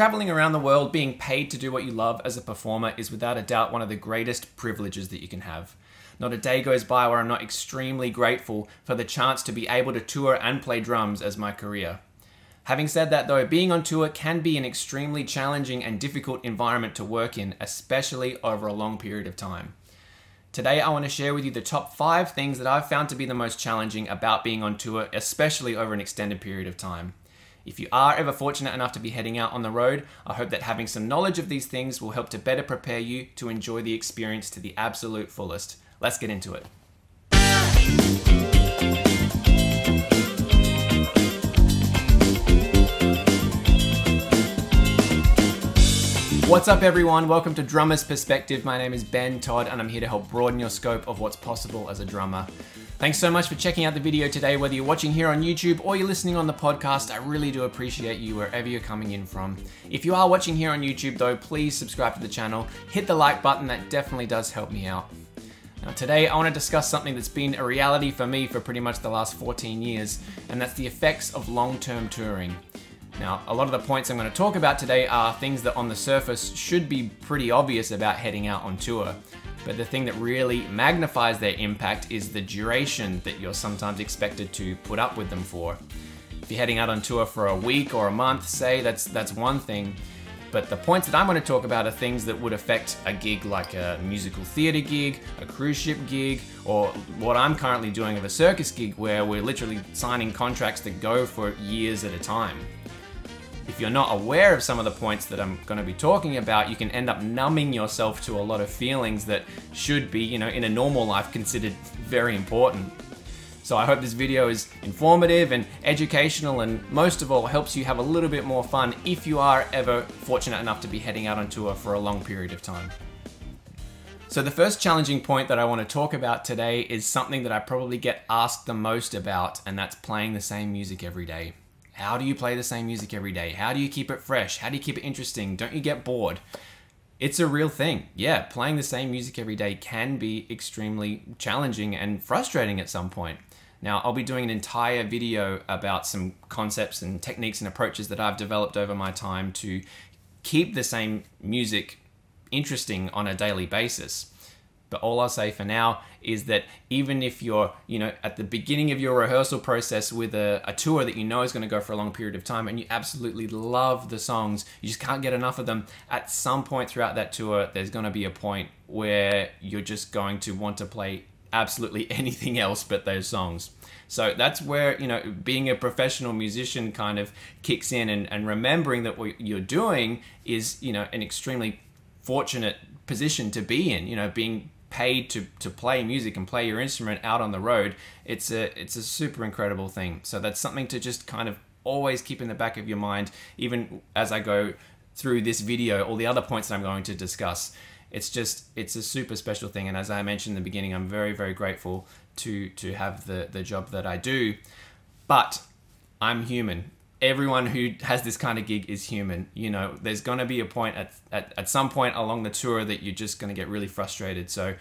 Traveling around the world, being paid to do what you love as a performer is without a doubt one of the greatest privileges that you can have. Not a day goes by where I'm not extremely grateful for the chance to be able to tour and play drums as my career. Having said that, though, being on tour can be an extremely challenging and difficult environment to work in, especially over a long period of time. Today, I want to share with you the top five things that I've found to be the most challenging about being on tour, especially over an extended period of time. If you are ever fortunate enough to be heading out on the road, I hope that having some knowledge of these things will help to better prepare you to enjoy the experience to the absolute fullest. Let's get into it. What's up, everyone? Welcome to Drummer's Perspective. My name is Ben Todd, and I'm here to help broaden your scope of what's possible as a drummer. Thanks so much for checking out the video today, whether you're watching here on YouTube or you're listening on the podcast. I really do appreciate you wherever you're coming in from. If you are watching here on YouTube, though, please subscribe to the channel, hit the like button, that definitely does help me out. Now, today I want to discuss something that's been a reality for me for pretty much the last 14 years, and that's the effects of long term touring. Now, a lot of the points I'm going to talk about today are things that on the surface should be pretty obvious about heading out on tour. But the thing that really magnifies their impact is the duration that you're sometimes expected to put up with them for. If you're heading out on tour for a week or a month, say, that's that's one thing. But the points that I'm going to talk about are things that would affect a gig like a musical theatre gig, a cruise ship gig, or what I'm currently doing of a circus gig where we're literally signing contracts that go for years at a time if you're not aware of some of the points that I'm going to be talking about, you can end up numbing yourself to a lot of feelings that should be, you know, in a normal life considered very important. So I hope this video is informative and educational and most of all helps you have a little bit more fun if you are ever fortunate enough to be heading out on tour for a long period of time. So the first challenging point that I want to talk about today is something that I probably get asked the most about and that's playing the same music every day. How do you play the same music every day? How do you keep it fresh? How do you keep it interesting? Don't you get bored? It's a real thing. Yeah, playing the same music every day can be extremely challenging and frustrating at some point. Now, I'll be doing an entire video about some concepts and techniques and approaches that I've developed over my time to keep the same music interesting on a daily basis. But all I'll say for now is that even if you're, you know, at the beginning of your rehearsal process with a, a tour that you know is going to go for a long period of time and you absolutely love the songs, you just can't get enough of them, at some point throughout that tour, there's going to be a point where you're just going to want to play absolutely anything else but those songs. So that's where, you know, being a professional musician kind of kicks in and, and remembering that what you're doing is, you know, an extremely fortunate position to be in, you know, being paid to to play music and play your instrument out on the road, it's a it's a super incredible thing. So that's something to just kind of always keep in the back of your mind, even as I go through this video, all the other points that I'm going to discuss. It's just it's a super special thing, and as I mentioned in the beginning, I'm very very grateful to to have the the job that I do. But I'm human everyone who has this kind of gig is human. You know, there's going to be a point at, at, at some point along the tour that you're just going to get really frustrated. So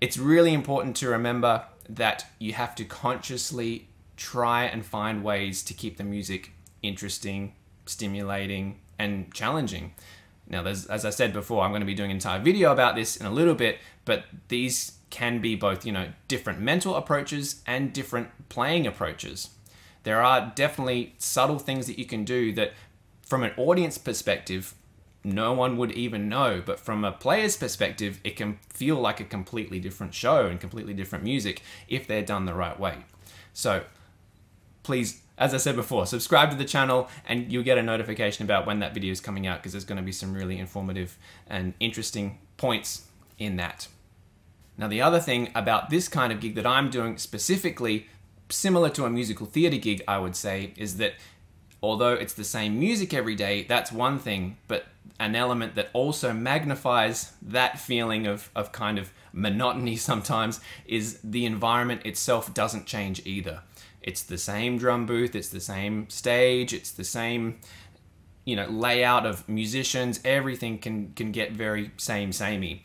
it's really important to remember that you have to consciously try and find ways to keep the music interesting, stimulating, and challenging. Now, as I said before, I'm going to be doing an entire video about this in a little bit, but these can be both, you know, different mental approaches and different playing approaches there are definitely subtle things that you can do that, from an audience perspective, no one would even know. But from a player's perspective, it can feel like a completely different show and completely different music if they're done the right way. So please, as I said before, subscribe to the channel and you'll get a notification about when that video is coming out because there's going to be some really informative and interesting points in that. Now, the other thing about this kind of gig that I'm doing specifically similar to a musical theatre gig, I would say, is that although it's the same music every day, that's one thing, but an element that also magnifies that feeling of, of kind of monotony sometimes is the environment itself doesn't change either. It's the same drum booth, it's the same stage, it's the same you know layout of musicians everything can can get very same samey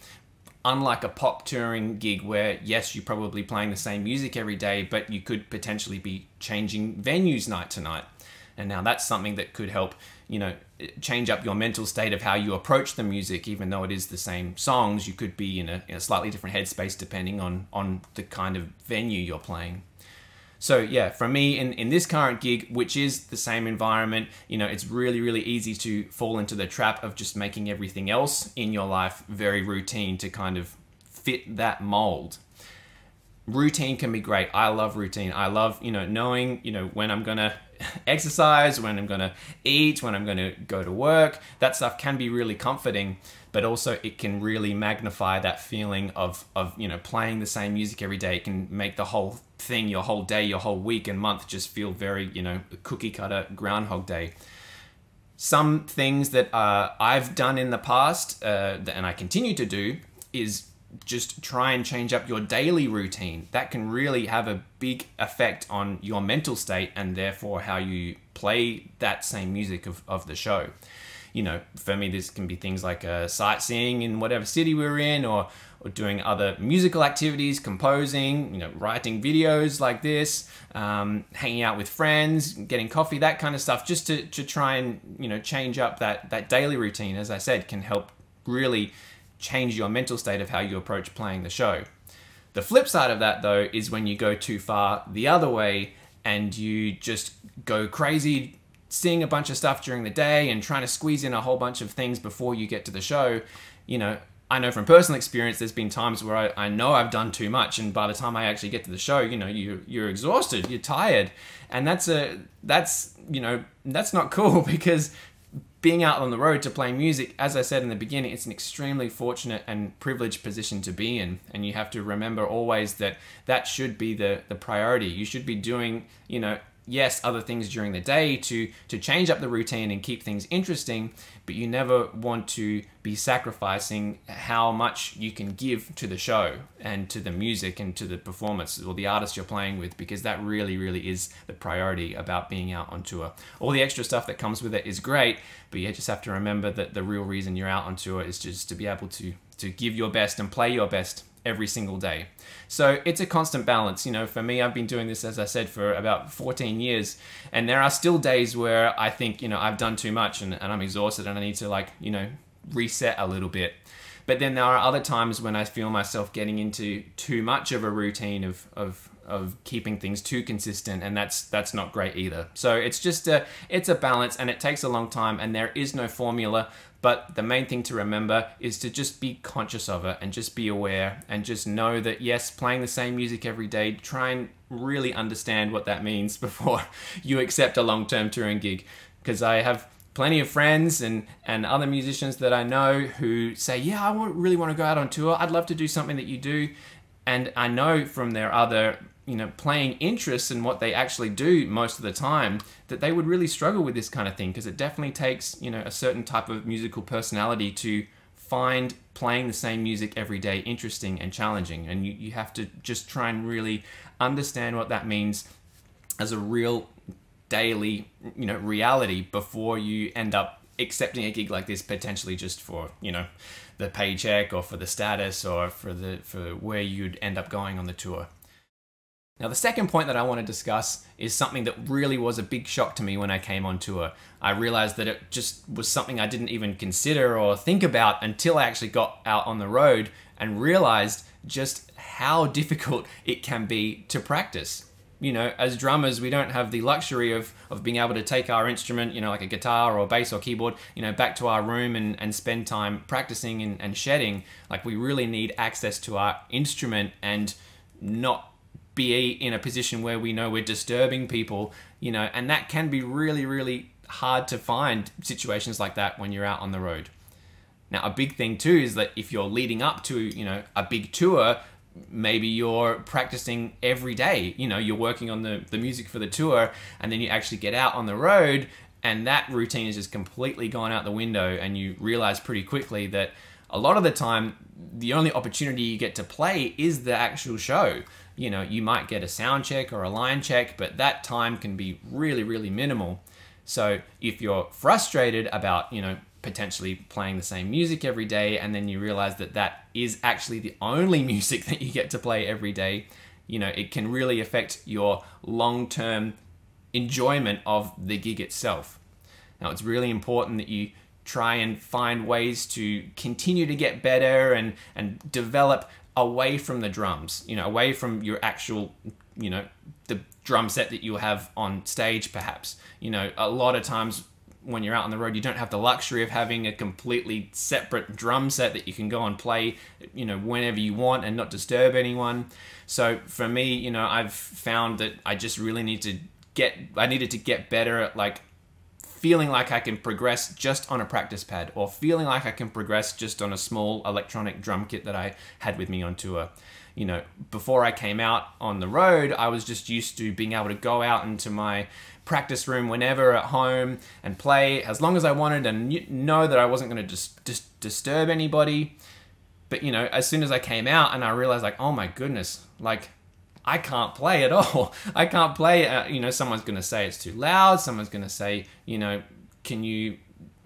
unlike a pop touring gig where yes you're probably playing the same music every day but you could potentially be changing venues night to night And now that's something that could help, you know, change up your mental state of how you approach the music, even though it is the same songs. You could be in a, in a slightly different headspace depending on on the kind of venue you're playing. So yeah, for me in, in this current gig, which is the same environment, you know, it's really, really easy to fall into the trap of just making everything else in your life very routine to kind of fit that mold. Routine can be great. I love routine. I love, you know, knowing, you know, when I'm gonna exercise, when I'm gonna eat, when I'm gonna go to work. That stuff can be really comforting but also it can really magnify that feeling of of you know playing the same music every day. It can make the whole thing, your whole day, your whole week and month just feel very you know cookie cutter Groundhog Day. Some things that uh, I've done in the past uh, and I continue to do is just try and change up your daily routine. That can really have a big effect on your mental state and therefore how you play that same music of, of the show you know, for me, this can be things like uh, sightseeing in whatever city we're in, or or doing other musical activities, composing, you know, writing videos like this, um, hanging out with friends, getting coffee, that kind of stuff, just to, to try and you know change up that that daily routine. As I said, can help really change your mental state of how you approach playing the show. The flip side of that, though, is when you go too far the other way and you just go crazy seeing a bunch of stuff during the day and trying to squeeze in a whole bunch of things before you get to the show, you know, I know from personal experience, there's been times where I, I know I've done too much, and by the time I actually get to the show, you know, you you're exhausted, you're tired, and that's a that's you know that's not cool because being out on the road to play music, as I said in the beginning, it's an extremely fortunate and privileged position to be in, and you have to remember always that that should be the the priority. You should be doing you know yes, other things during the day to to change up the routine and keep things interesting, but you never want to be sacrificing how much you can give to the show and to the music and to the performance or the artist you're playing with because that really really is the priority about being out on tour. All the extra stuff that comes with it is great, but you just have to remember that the real reason you're out on tour is just to be able to to give your best and play your best every single day. So it's a constant balance. You know, for me, I've been doing this, as I said, for about 14 years. And there are still days where I think, you know, I've done too much and, and I'm exhausted and I need to, like, you know, reset a little bit. But then there are other times when I feel myself getting into too much of a routine of, of of keeping things too consistent and that's that's not great either so it's just a it's a balance and it takes a long time and there is no formula but the main thing to remember is to just be conscious of it and just be aware and just know that, yes, playing the same music every day, try and really understand what that means before you accept a long term touring gig. Because I have plenty of friends and, and other musicians that I know who say, Yeah, I really want to go out on tour. I'd love to do something that you do. And I know from their other you know playing interests in what they actually do most of the time that they would really struggle with this kind of thing because it definitely takes you know a certain type of musical personality to find playing the same music every day interesting and challenging. And you, you have to just try and really understand what that means as a real daily you know reality before you end up accepting a gig like this potentially just for you know the paycheck or for the status or for the for where you'd end up going on the tour now, the second point that I want to discuss is something that really was a big shock to me when I came on tour. I realized that it just was something I didn't even consider or think about until I actually got out on the road and realized just how difficult it can be to practice. You know, as drummers, we don't have the luxury of, of being able to take our instrument, you know, like a guitar or bass or keyboard, you know, back to our room and, and spend time practicing and, and shedding. Like, we really need access to our instrument and not be in a position where we know we're disturbing people, you know, and that can be really, really hard to find situations like that when you're out on the road. Now, a big thing too is that if you're leading up to, you know, a big tour, maybe you're practicing every day, you know, you're working on the, the music for the tour, and then you actually get out on the road, and that routine is just completely gone out the window, and you realize pretty quickly that a lot of the time, the only opportunity you get to play is the actual show you know, you might get a sound check or a line check, but that time can be really, really minimal. So if you're frustrated about, you know, potentially playing the same music every day and then you realize that that is actually the only music that you get to play every day, you know, it can really affect your long-term enjoyment of the gig itself. Now, it's really important that you try and find ways to continue to get better and, and develop away from the drums, you know, away from your actual, you know, the drum set that you have on stage, perhaps. You know, a lot of times when you're out on the road, you don't have the luxury of having a completely separate drum set that you can go and play, you know, whenever you want and not disturb anyone. So for me, you know, I've found that I just really need to get, I needed to get better at like feeling like I can progress just on a practice pad or feeling like I can progress just on a small electronic drum kit that I had with me on tour. You know, before I came out on the road, I was just used to being able to go out into my practice room whenever at home and play as long as I wanted and know that I wasn't going to just dis- disturb anybody. But you know, as soon as I came out and I realized like, oh my goodness, like I can't play at all. I can't play. Uh, you know, someone's going to say it's too loud. Someone's going to say, you know, can you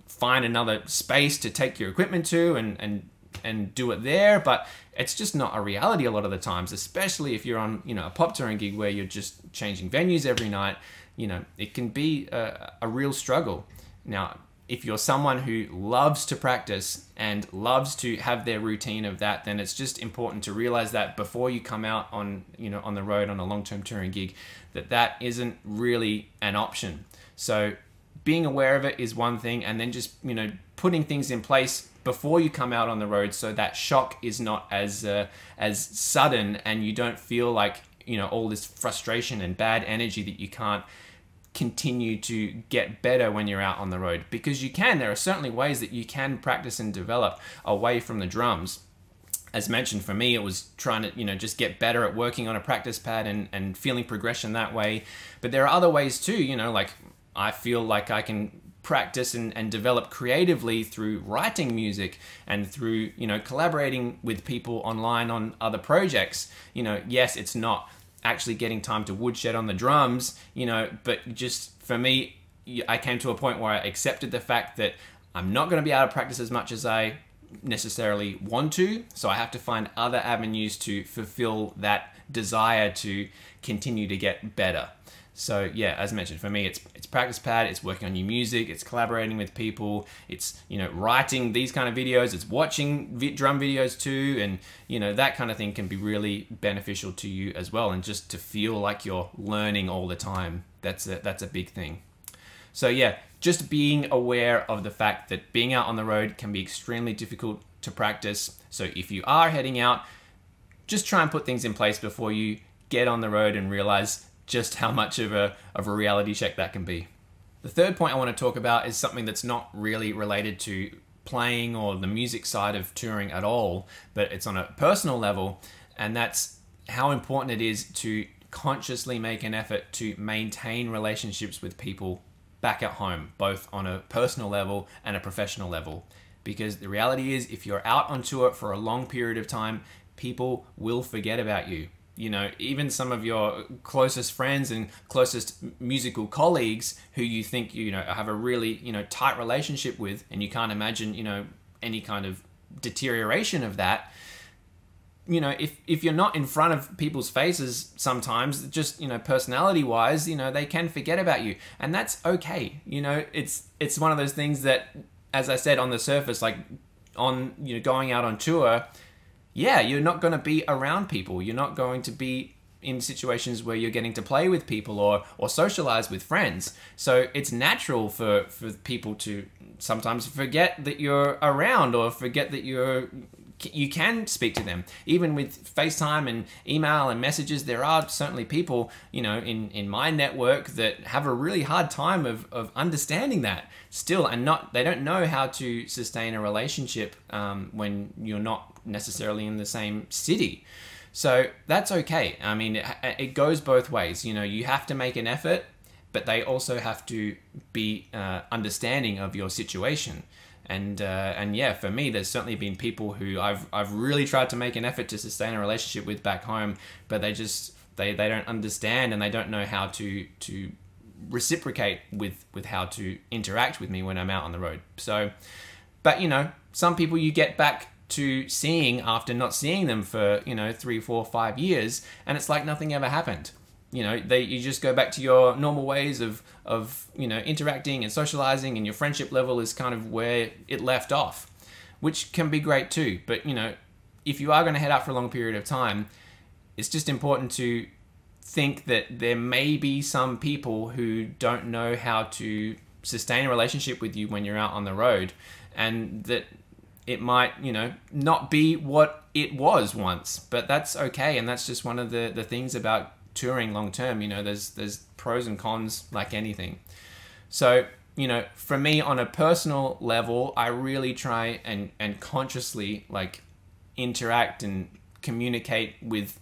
find another space to take your equipment to and and and do it there? But it's just not a reality a lot of the times, especially if you're on you know a pop touring gig where you're just changing venues every night. You know, it can be a, a real struggle. Now, if you're someone who loves to practice and loves to have their routine of that then it's just important to realize that before you come out on you know on the road on a long-term touring gig that that isn't really an option. So being aware of it is one thing and then just you know putting things in place before you come out on the road so that shock is not as uh, as sudden and you don't feel like you know all this frustration and bad energy that you can't continue to get better when you're out on the road because you can. There are certainly ways that you can practice and develop away from the drums. As mentioned, for me, it was trying to, you know, just get better at working on a practice pad and, and feeling progression that way. But there are other ways too, you know, like I feel like I can practice and, and develop creatively through writing music and through, you know, collaborating with people online on other projects. You know, yes, it's not actually getting time to woodshed on the drums, you know, but just for me, I came to a point where I accepted the fact that I'm not going to be able to practice as much as I necessarily want to, so I have to find other avenues to fulfill that desire to continue to get better. So yeah, as mentioned, for me, it's it's practice pad. It's working on new music. It's collaborating with people. It's you know writing these kind of videos. It's watching vi- drum videos too, and you know that kind of thing can be really beneficial to you as well. And just to feel like you're learning all the time, that's a, that's a big thing. So yeah, just being aware of the fact that being out on the road can be extremely difficult to practice. So if you are heading out, just try and put things in place before you get on the road and realize just how much of a, of a reality check that can be. The third point I want to talk about is something that's not really related to playing or the music side of touring at all, but it's on a personal level, and that's how important it is to consciously make an effort to maintain relationships with people back at home, both on a personal level and a professional level. Because the reality is, if you're out on tour for a long period of time, people will forget about you you know, even some of your closest friends and closest musical colleagues who you think, you know, have a really, you know, tight relationship with, and you can't imagine, you know, any kind of deterioration of that. You know, if, if you're not in front of people's faces sometimes, just, you know, personality wise, you know, they can forget about you. And that's okay. You know, it's it's one of those things that, as I said on the surface, like on, you know, going out on tour, yeah, you're not going to be around people. You're not going to be in situations where you're getting to play with people or or socialize with friends. So it's natural for for people to sometimes forget that you're around or forget that you're you can speak to them. Even with FaceTime and email and messages there are certainly people you know in in my network that have a really hard time of of understanding that still and not they don't know how to sustain a relationship um, when you're not necessarily in the same city. So that's okay. I mean it, it goes both ways. You know you have to make an effort but they also have to be uh, understanding of your situation and uh, and yeah, for me, there's certainly been people who I've I've really tried to make an effort to sustain a relationship with back home, but they just they, they don't understand and they don't know how to to reciprocate with with how to interact with me when I'm out on the road. So, but you know, some people you get back to seeing after not seeing them for you know three, four, five years, and it's like nothing ever happened. You know they you just go back to your normal ways of of you know interacting and socializing and your friendship level is kind of where it left off which can be great too. But you know if you are going to head out for a long period of time it's just important to think that there may be some people who don't know how to sustain a relationship with you when you're out on the road and that it might you know not be what it was once. But that's okay and that's just one of the the things about touring long term you know there's there's pros and cons like anything so you know for me on a personal level i really try and and consciously like interact and communicate with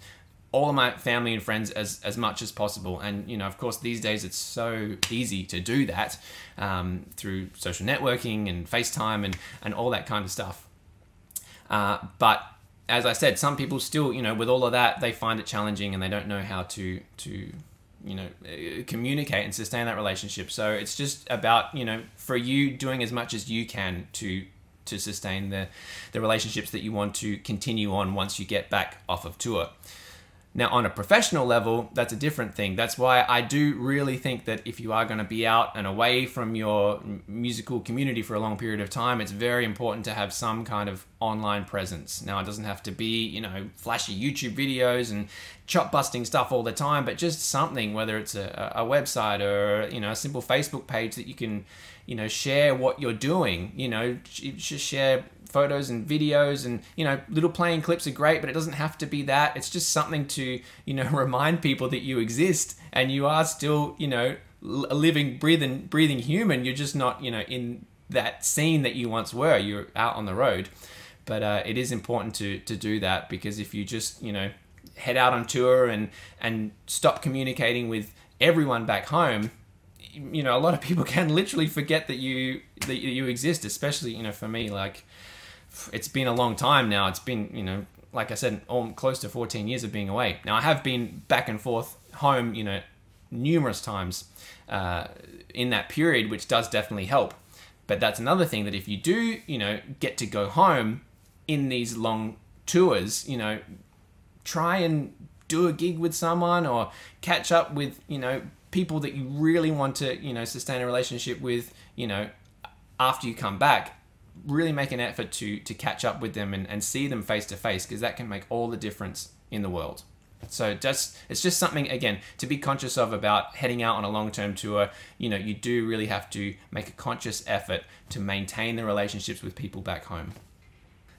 all of my family and friends as, as much as possible. And, you know, of course, these days it's so easy to do that um, through social networking and FaceTime and, and all that kind of stuff. Uh, but as I said, some people still, you know, with all of that, they find it challenging and they don't know how to, to you know, uh, communicate and sustain that relationship. So it's just about, you know, for you doing as much as you can to to sustain the, the relationships that you want to continue on once you get back off of tour. Now, on a professional level, that's a different thing. That's why I do really think that if you are going to be out and away from your musical community for a long period of time, it's very important to have some kind of online presence. Now, it doesn't have to be, you know, flashy YouTube videos and chop busting stuff all the time, but just something, whether it's a, a website or, you know, a simple Facebook page that you can, you know, share what you're doing, you know, just share photos and videos and you know little playing clips are great but it doesn't have to be that. It's just something to you know remind people that you exist and you are still you know a living breathing breathing human. You're just not you know in that scene that you once were. You're out on the road. But uh, it is important to to do that because if you just you know head out on tour and and stop communicating with everyone back home you know a lot of people can literally forget that you that you exist especially you know for me like it's been a long time now. It's been, you know, like I said, close to 14 years of being away. Now, I have been back and forth home, you know, numerous times uh, in that period, which does definitely help. But that's another thing that if you do, you know, get to go home in these long tours, you know, try and do a gig with someone or catch up with, you know, people that you really want to, you know, sustain a relationship with, you know, after you come back really make an effort to to catch up with them and, and see them face to face because that can make all the difference in the world. So just it's just something again to be conscious of about heading out on a long-term tour. You know, you do really have to make a conscious effort to maintain the relationships with people back home.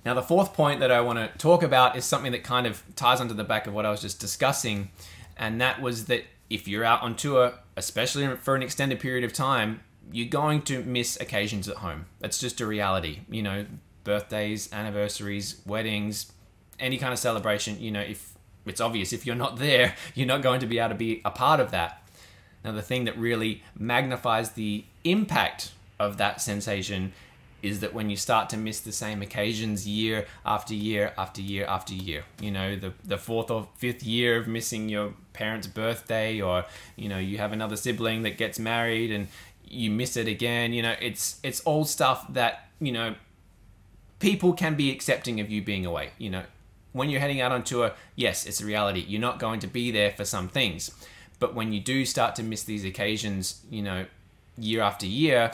Now, the fourth point that I want to talk about is something that kind of ties onto the back of what I was just discussing, and that was that if you're out on tour, especially for an extended period of time, you're going to miss occasions at home. That's just a reality. You know, birthdays, anniversaries, weddings, any kind of celebration, you know, if it's obvious if you're not there, you're not going to be able to be a part of that. Now, the thing that really magnifies the impact of that sensation is that when you start to miss the same occasions year after year after year after year, you know, the, the fourth or fifth year of missing your parents' birthday, or, you know, you have another sibling that gets married and you miss it again. You know, it's it's all stuff that you know people can be accepting of you being away. You know, when you're heading out on tour, yes, it's a reality. You're not going to be there for some things, but when you do start to miss these occasions, you know, year after year,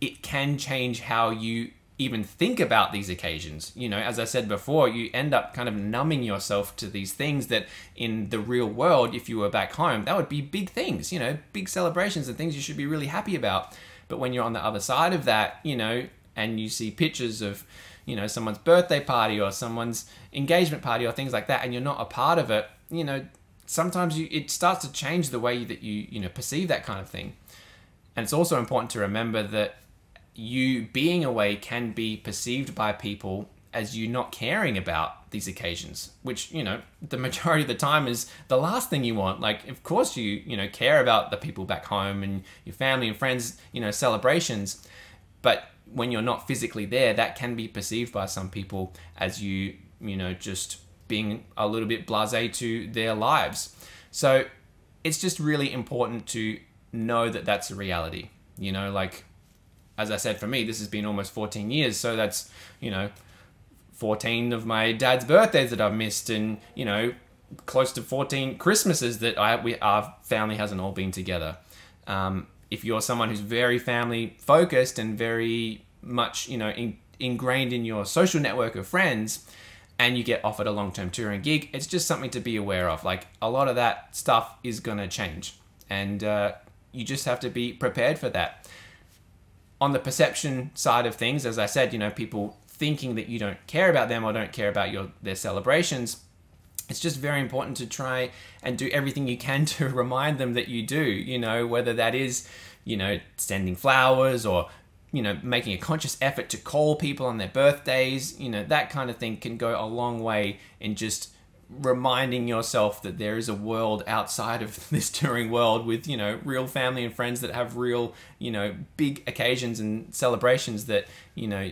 it can change how you even think about these occasions. You know, as I said before, you end up kind of numbing yourself to these things that in the real world, if you were back home, that would be big things, you know, big celebrations and things you should be really happy about. But when you're on the other side of that, you know, and you see pictures of, you know, someone's birthday party or someone's engagement party or things like that, and you're not a part of it, you know, sometimes you, it starts to change the way that you, you know, perceive that kind of thing. And it's also important to remember that you being away can be perceived by people as you not caring about these occasions which you know the majority of the time is the last thing you want. Like of course you you know care about the people back home and your family and friends you know celebrations. But when you're not physically there that can be perceived by some people as you you know just being a little bit blasé to their lives. So it's just really important to know that that's a reality you know like as I said, for me, this has been almost 14 years. So that's, you know, 14 of my dad's birthdays that I've missed and, you know, close to 14 Christmases that I, we, our family hasn't all been together. Um, if you're someone who's very family focused and very much, you know, in, ingrained in your social network of friends, and you get offered a long-term touring gig, it's just something to be aware of. Like a lot of that stuff is gonna change, and uh, you just have to be prepared for that. On the perception side of things, as I said, you know, people thinking that you don't care about them or don't care about your their celebrations it's just very important to try and do everything you can to remind them that you do you know whether that is you know sending flowers or you know making a conscious effort to call people on their birthdays you know that kind of thing can go a long way in just reminding yourself that there is a world outside of this touring world with you know real family and friends that have real you know big occasions and celebrations that you know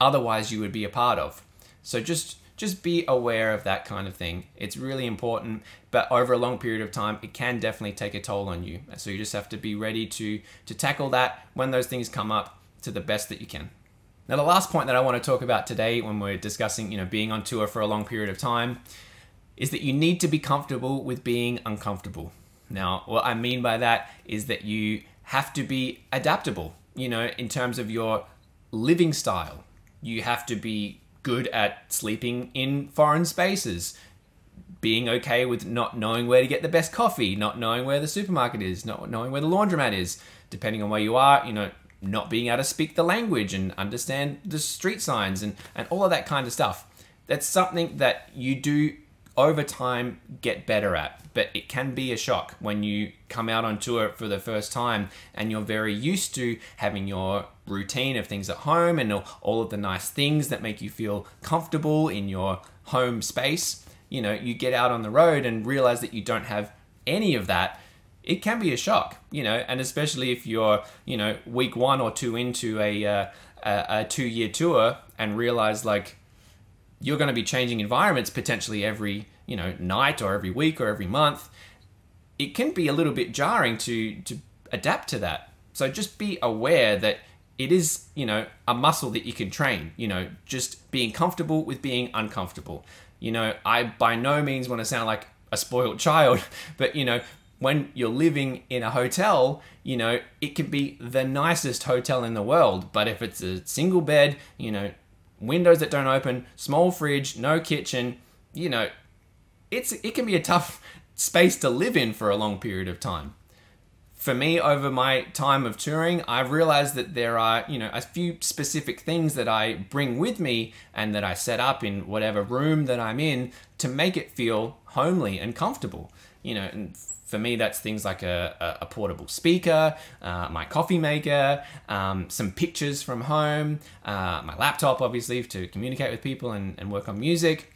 otherwise you would be a part of so just just be aware of that kind of thing. It's really important, but over a long period of time, it can definitely take a toll on you. So you just have to be ready to to tackle that when those things come up to the best that you can. Now, the last point that I want to talk about today, when we're discussing, you know, being on tour for a long period of time, is that you need to be comfortable with being uncomfortable. Now, what I mean by that is that you have to be adaptable. You know, in terms of your living style, you have to be good at sleeping in foreign spaces, being okay with not knowing where to get the best coffee, not knowing where the supermarket is, not knowing where the laundromat is, depending on where you are, you know, not being able to speak the language and understand the street signs and, and all of that kind of stuff. That's something that you do over time get better at, but it can be a shock when you come out on tour for the first time and you're very used to having your routine of things at home and all of the nice things that make you feel comfortable in your home space. You know, you get out on the road and realize that you don't have any of that. It can be a shock, you know, and especially if you're, you know, week one or two into a, uh, a, a two year tour and realize like you're going to be changing environments potentially every you know night or every week or every month it can be a little bit jarring to to adapt to that. So just be aware that it is you know a muscle that you can train you know just being comfortable with being uncomfortable. You know i by no means want to sound like a spoiled child but you know when you're living in a hotel, you know, it can be the nicest hotel in the world, but if it's a single bed, you know, windows that don't open, small fridge, no kitchen, you know, it's it can be a tough space to live in for a long period of time. For me, over my time of touring, I've realized that there are, you know, a few specific things that I bring with me and that I set up in whatever room that I'm in to make it feel homely and comfortable. You know, and for me, that's things like a, a, portable speaker, uh, my coffee maker, um, some pictures from home, uh, my laptop, obviously, to communicate with people and, and work on music.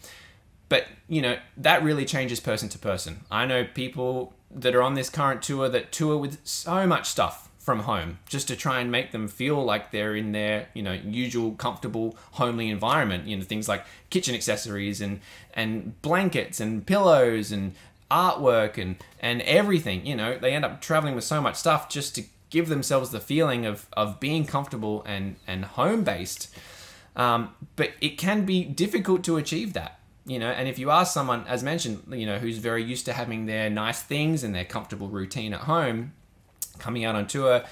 But, you know, that really changes person to person. I know people that are on this current tour that tour with so much stuff from home just to try and make them feel like they're in their you know usual comfortable homely environment you know things like kitchen accessories and and blankets and pillows and artwork and and everything. You know, they end up traveling with so much stuff just to give themselves the feeling of of being comfortable and and home based. Um, but it can be difficult to achieve that. You know, and if you are someone, as mentioned, you know, who's very used to having their nice things and their comfortable routine at home, coming out on tour,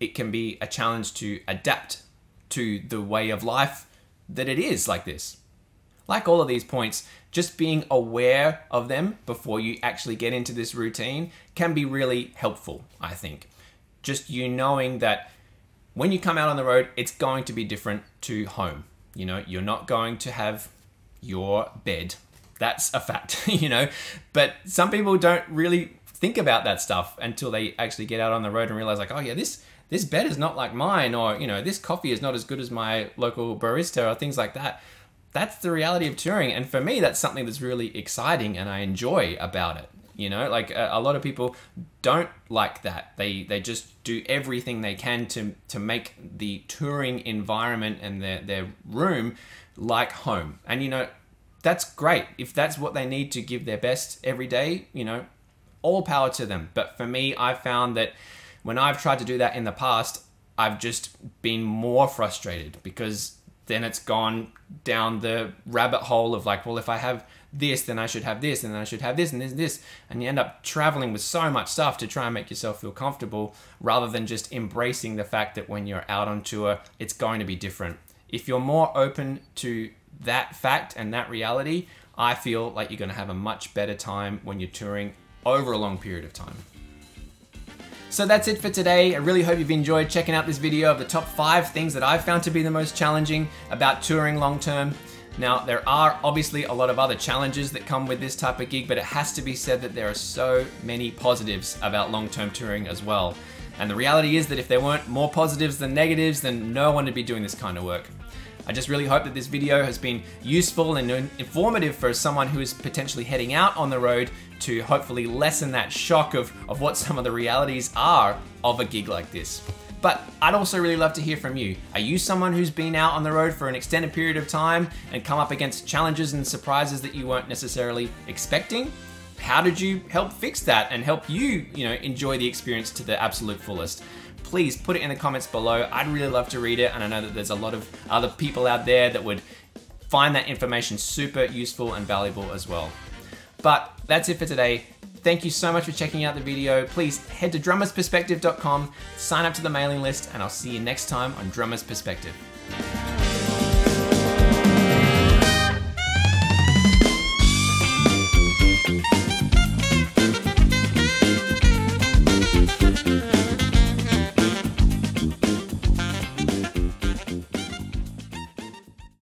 it can be a challenge to adapt to the way of life that it is like this. Like all of these points, just being aware of them before you actually get into this routine can be really helpful, I think. Just you knowing that when you come out on the road, it's going to be different to home. You know, you're not going to have your bed. That's a fact, you know. But some people don't really think about that stuff until they actually get out on the road and realize like, oh yeah, this this bed is not like mine or, you know, this coffee is not as good as my local barista or things like that that's the reality of touring. And for me, that's something that's really exciting and I enjoy about it. You know, like a, a, lot of people don't like that. They they just do everything they can to to make the touring environment and their their room like home. And you know, that's great. If that's what they need to give their best every day, you know, all power to them. But for me, I found that when I've tried to do that in the past, I've just been more frustrated because then it's gone down the rabbit hole of like, well, if I have this, then I should have this, and then I should have this, and this, and this. And you end up traveling with so much stuff to try and make yourself feel comfortable rather than just embracing the fact that when you're out on tour, it's going to be different. If you're more open to that fact and that reality, I feel like you're going to have a much better time when you're touring over a long period of time. So that's it for today. I really hope you've enjoyed checking out this video of the top five things that I've found to be the most challenging about touring long term. Now, there are obviously a lot of other challenges that come with this type of gig, but it has to be said that there are so many positives about long term touring as well. And the reality is that if there weren't more positives than negatives, then no one would be doing this kind of work. I just really hope that this video has been useful and informative for someone who is potentially heading out on the road to hopefully lessen that shock of, of what some of the realities are of a gig like this. But I'd also really love to hear from you. Are you someone who's been out on the road for an extended period of time and come up against challenges and surprises that you weren't necessarily expecting? How did you help fix that and help you, you know, enjoy the experience to the absolute fullest? please put it in the comments below. I'd really love to read it, and I know that there's a lot of other people out there that would find that information super useful and valuable as well. But that's it for today. Thank you so much for checking out the video. Please head to drummersperspective.com, sign up to the mailing list, and I'll see you next time on Drummers Perspective.